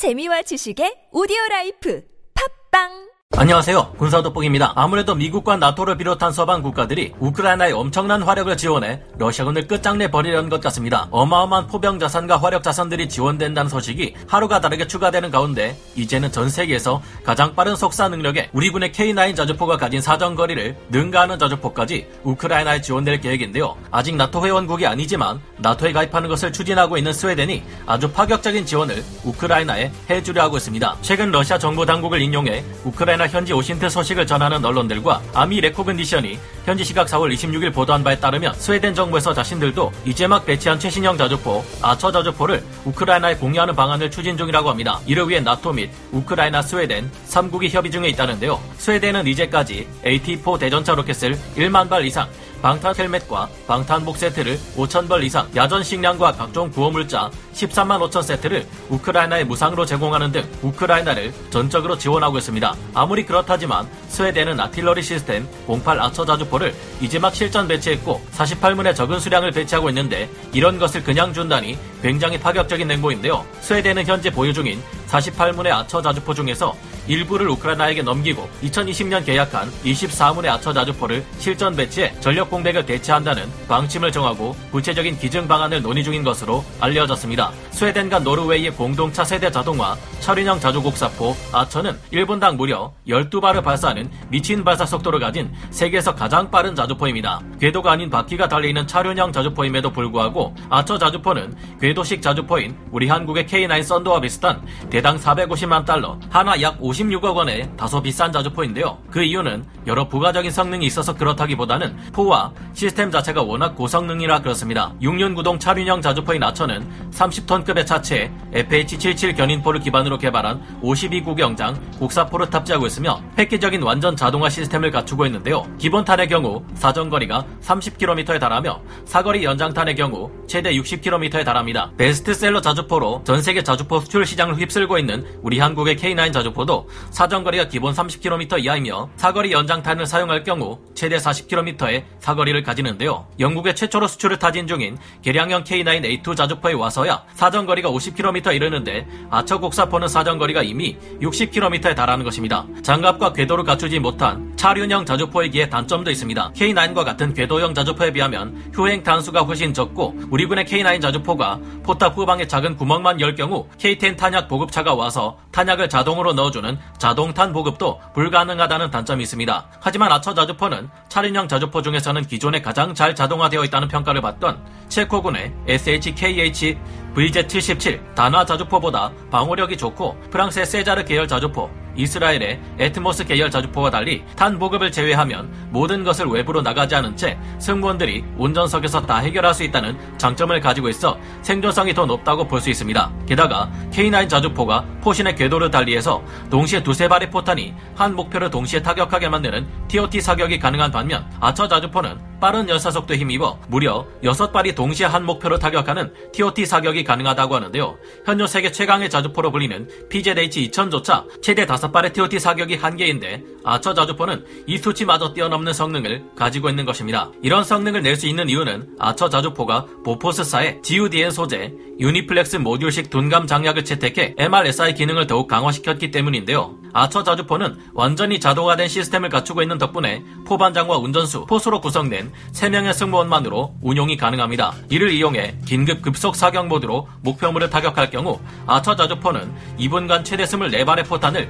재미와 지식의 오디오 라이프. 팟빵 안녕하세요. 군사 돋보기입니다. 아무래도 미국과 나토를 비롯한 서방 국가들이 우크라이나에 엄청난 화력을 지원해 러시아군을 끝장내 버리려는 것 같습니다. 어마어마한 포병 자산과 화력 자산들이 지원된다는 소식이 하루가 다르게 추가되는 가운데 이제는 전 세계에서 가장 빠른 속사 능력의 우리 군의 K9 자주포가 가진 사정거리를 능가하는 자주포까지 우크라이나에 지원될 계획인데요. 아직 나토 회원국이 아니지만 나토에 가입하는 것을 추진하고 있는 스웨덴이 아주 파격적인 지원을 우크라이나에 해주려 하고 있습니다. 최근 러시아 정부 당국을 인용해 우크라이나 현지 OSINT 소식을 전하는 언론들과 아미 레코근디션이 현지 시각 4월 26일 보도한 바에 따르면 스웨덴 정부에서 자신들도 이제 막 배치한 최신형 자주포 아처 자주포를 우크라이나에 공유하는 방안을 추진 중이라고 합니다. 이를 위해 나토 및 우크라이나, 스웨덴 3국이 협의 중에 있다는데요. 스웨덴은 이제까지 AT4 대전차 로켓을 1만 발 이상 방탄 헬멧과 방탄복 세트를 5,000벌 이상, 야전 식량과 각종 구호물자 13만 5천 세트를 우크라이나에 무상으로 제공하는 등 우크라이나를 전적으로 지원하고 있습니다. 아무리 그렇다지만 스웨덴은 Artillery System 08 아처 자주포를 이제 막 실전 배치했고 48문의 적은 수량을 배치하고 있는데 이런 것을 그냥 준다니 굉장히 파격적인 행보인데요. 스웨덴은 현재 보유 중인 48문의 아처 자주포 중에서 일부를 우크라이나에게 넘기고 2020년 계약한 24문의 아처 자주포를 실전 배치해 전력 공백을 대체한다는 방침을 정하고 구체적인 기증 방안을 논의 중인 것으로 알려졌습니다. 스웨덴과 노르웨이의 공동 차 세대 자동화 철인형 자주곡사포 아처는 1분당 무려 12발을 발사하는 미친 발사 속도를 가진 세계에서 가장 빠른 자주포입니다. 궤도가 아닌 바퀴가 달려있는 차륜형 자주포임에도 불구하고 아처 자주포는 궤도식 자주포인 우리 한국의 K9 썬더와 비슷한 대당 450만 달러, 하나 약 56억 원의 다소 비싼 자주포인데요. 그 이유는 여러 부가적인 성능이 있어서 그렇다기보다는 포와 시스템 자체가 워낙 고성능이라 그렇습니다. 6륜 구동 차륜형 자주포인 아처는 30톤급의 차체에 FH-77 견인포를 기반으로 개발한 52구경장 곡사포를 탑재하고 있으며 획기적인 완전 자동화 시스템을 갖추고 있는데요. 기본 탄의 경우 사정거리가 30km에 달하며 사거리 연장탄의 경우 최대 60km에 달합니다. 베스트셀러 자주포로 전 세계 자주포 수출 시장을 휩쓸고 있는 우리 한국의 K9 자주포도 사정거리가 기본 30km 이하이며 사거리 연장탄을 사용할 경우 최대 40km의 사거리를 가지는데요. 영국의 최초로 수출을 타진 중인 개량형 K9A2 자주포에 와서야 사정거리가 50km 이르는데 아처곡사포는 사정거리가 이미 60km에 달하는 것입니다. 장갑과 궤도를 갖추지 못한 차륜형 자주포이기에 단점도 있습니다. K9과 같은 궤도형 자주포에 비하면 휴행 탄수가 훨씬 적고 우리 군의 K9 자주포가 포탑 후방에 작은 구멍만 열 경우 K10 탄약 보급차가 와서 탄약을 자동으로 넣어주 는 자동탄 보급도 불가능하다는 단점이 있습니다. 하지만 아처 자주포는 차륜형 자주포 중에서는 기존에 가장 잘 자동화되어 있다는 평가를 받던 체코군의 SHKH VZ-77 다나 자주포보다 방어력이 좋고 프랑스의 세자르 계열 자주포, 이스라엘의 ATMOS 계열 자주포와 달리 탄 보급을 제외하면 모든 것을 외부로 나가지 않은 채 승무원들이 운전석에서 다 해결할 수 있다는 장점을 가지고 있어 생존성이 더 높다고 볼 수 있습니다. 게다가 K9 자주포가 포신의 궤도를 달리해서 동시에 두세 발의 포탄이 한 목표를 동시에 타격하게 만드는 TOT 사격이 가능한 반면 아처 자주포는 빠른 연사속도에 힘입어 무려 6발이 동시에 한 목표를 타격하는 TOT 사격이 가능하다고 하는데요. 현존 세계 최강의 자주포로 불리는 PZH-2000조차 최대 5발의 TOT 사격이 한계인데 아처 자주포는 이 수치마저 뛰어넘는 성능을 가지고 있는 것입니다. 이런 성능을 낼 수 있는 이유는 아처 자주포가 보포스사의 GUDN 소재 Uniflex 모듈식 둔감 장약을 채택해 MRSI 기능을 더욱 강화시켰기 때문인데요. 아처 자주포는 완전히 자동화된 시스템을 갖추고 있는 덕분에 포반장과 운전수, 포수로 구성된 3명의 승무원만으로 운용이 가능합니다. 이를 이용해 긴급 급속 사격 모드로 목표물을 타격할 경우 아처 자주포는 2분간 최대 24발의 포탄을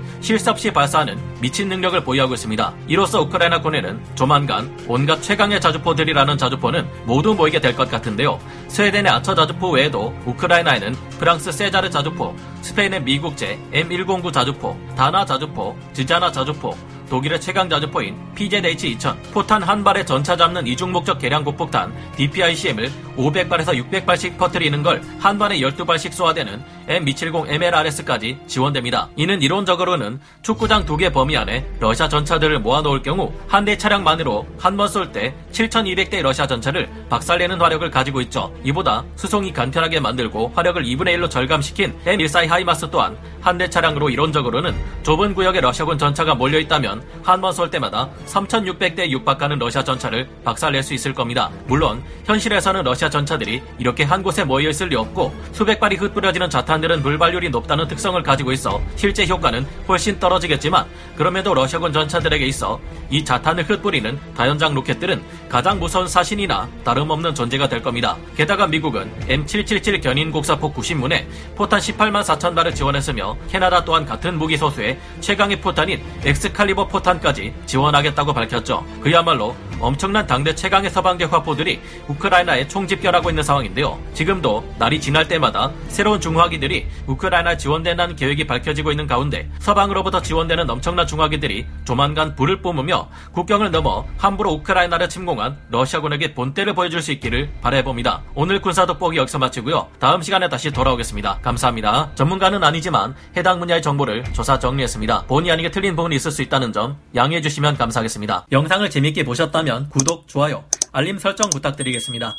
없이 발사하는 미친 능력을 보유하고 있습니다. 이로써 우크라이나 군에는 조만간 온갖 최강의 자주포들이라는 자주포는 모두 모이게 될 것 같은데요. 스웨덴의 아처 자주포 외에도 우크라이나 에는 프랑스 세자르 자주포, 스페인의 미국제 M109 자주포, 다나 자주포, 지자나 자주포, 독일의 최강 자주포인 PZH-2000 포탄 한 발에 전차 잡는 이중 목적 개량 곡폭탄 DPICM을 500발에서 600발씩 퍼뜨리는 걸 한 발에 12발씩 쏘아대는 M270 MLRS까지 지원됩니다. 이는 이론적으로는 축구장 두 개 범위 안에 러시아 전차들을 모아놓을 경우 한 대 차량만으로 한 번 쏠 때 7,200대 러시아 전차를 박살내는 화력을 가지고 있죠. 이보다 수송이 간편하게 만들고 화력을 2분의 1로 절감시킨 M142 HIMARS 또한 한 대 차량으로 이론적으로는 좁은 구역에 러시아군 전차가 몰려있다면 한 번 쏠 때마다 3,600대 육박하는 러시아 전차를 박살낼 수 있을 겁니다. 물론 현실에서는 러시아 전차들이 이렇게 한 곳에 모여 있을 리 없고 수백 발이 흩뿌려지는 자탄들은 불발률이 높다는 특성을 가지고 있어 실제 효과는 훨씬 떨어지겠지만 그럼에도 러시아군 전차들에게 있어 이 자탄을 흩뿌리는 다연장 로켓들은 가장 무서운 사신이나 다름없는 존재가 될 겁니다. 게다가 미국은 M777 견인 곡사포 90문에 포탄 18만 4천 발을 지원했으며 캐나다 또한 같은 무기 소수에 최강의 포탄인 엑스칼리버 포탄까지 지원하겠다고 밝혔죠. 그야말로 엄청난 당대 최강의 서방제 화포들이 우크라이나에 총집결하고 있는 상황인데요. 지금도 날이 지날 때마다 새로운 중화기들이 우크라이나 지원된다는 계획이 밝혀지고 있는 가운데 서방으로부터 지원되는 엄청난 중화기들이 조만간 불을 뿜으며 국경을 넘어 함부로 우크라이나를 침공한 러시아군에게 본때를 보여줄 수 있기를 바라봅니다. 오늘 군사 돋보기 여기서 마치고요. 다음 시간에 다시 돌아오겠습니다. 감사합니다. 전문가는 아니지만 해당 분야의 정보를 조사 정리했습니다. 본의 아니게 틀린 부분이 있을 수 있다는 점 양해해 주시면 감사하겠습니다. 영상을 재밌게 보셨 있다면 구독, 좋아요, 알림 설정 부탁드리겠습니다.